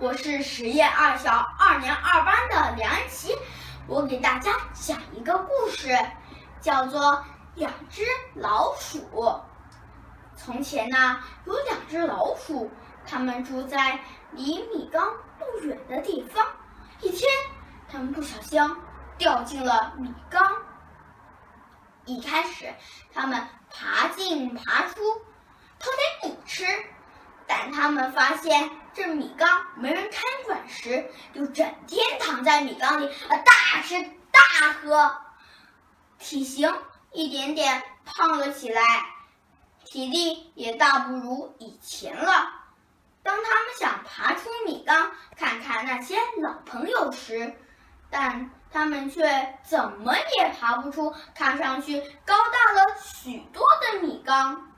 我是实验二小二年二班的梁安琪，我给大家讲一个故事，叫做《两只老鼠》。从前呢，有两只老鼠，它们住在离米缸不远的地方。一天，它们不小心掉进了米缸。一开始，它们爬进爬出，偷点米吃。发现这米缸没人看管时，就整天躺在米缸里，呃，大吃大喝，体型一点点胖了起来，体力也大不如以前了。当他们想爬出米缸看看那些老朋友时，但他们却怎么也爬不出看上去高大了许多的米缸。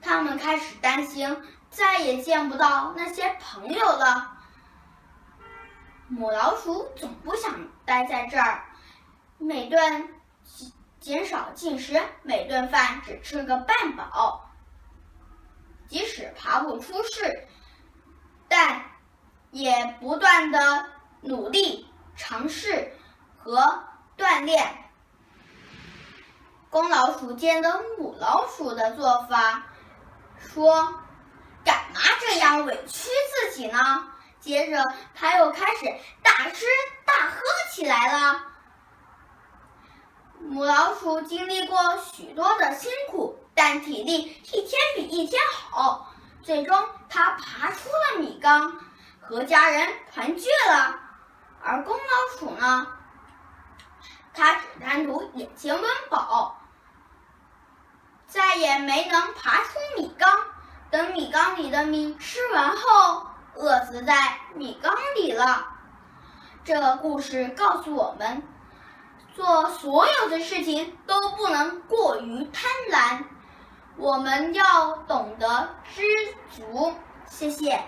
他们开始担心再也见不到那些朋友了。母老鼠总不想待在这儿，每顿减少进食，每顿饭只吃个半饱。即使爬不出去，但也不断的努力尝试和锻炼。公老鼠见了母老鼠的做法。说：“干嘛这样委屈自己呢？”接着，他又开始大吃大喝起来了。母老鼠经历过许多的辛苦，但体力一天比一天好。最终，它爬出了米缸，和家人团聚了。而公老鼠呢？它只贪图眼前温饱。再也没能爬出米缸，等米缸里的米吃完后，饿死在米缸里了。这个故事告诉我们，做所有的事情都不能过于贪婪，我们要懂得知足。谢谢。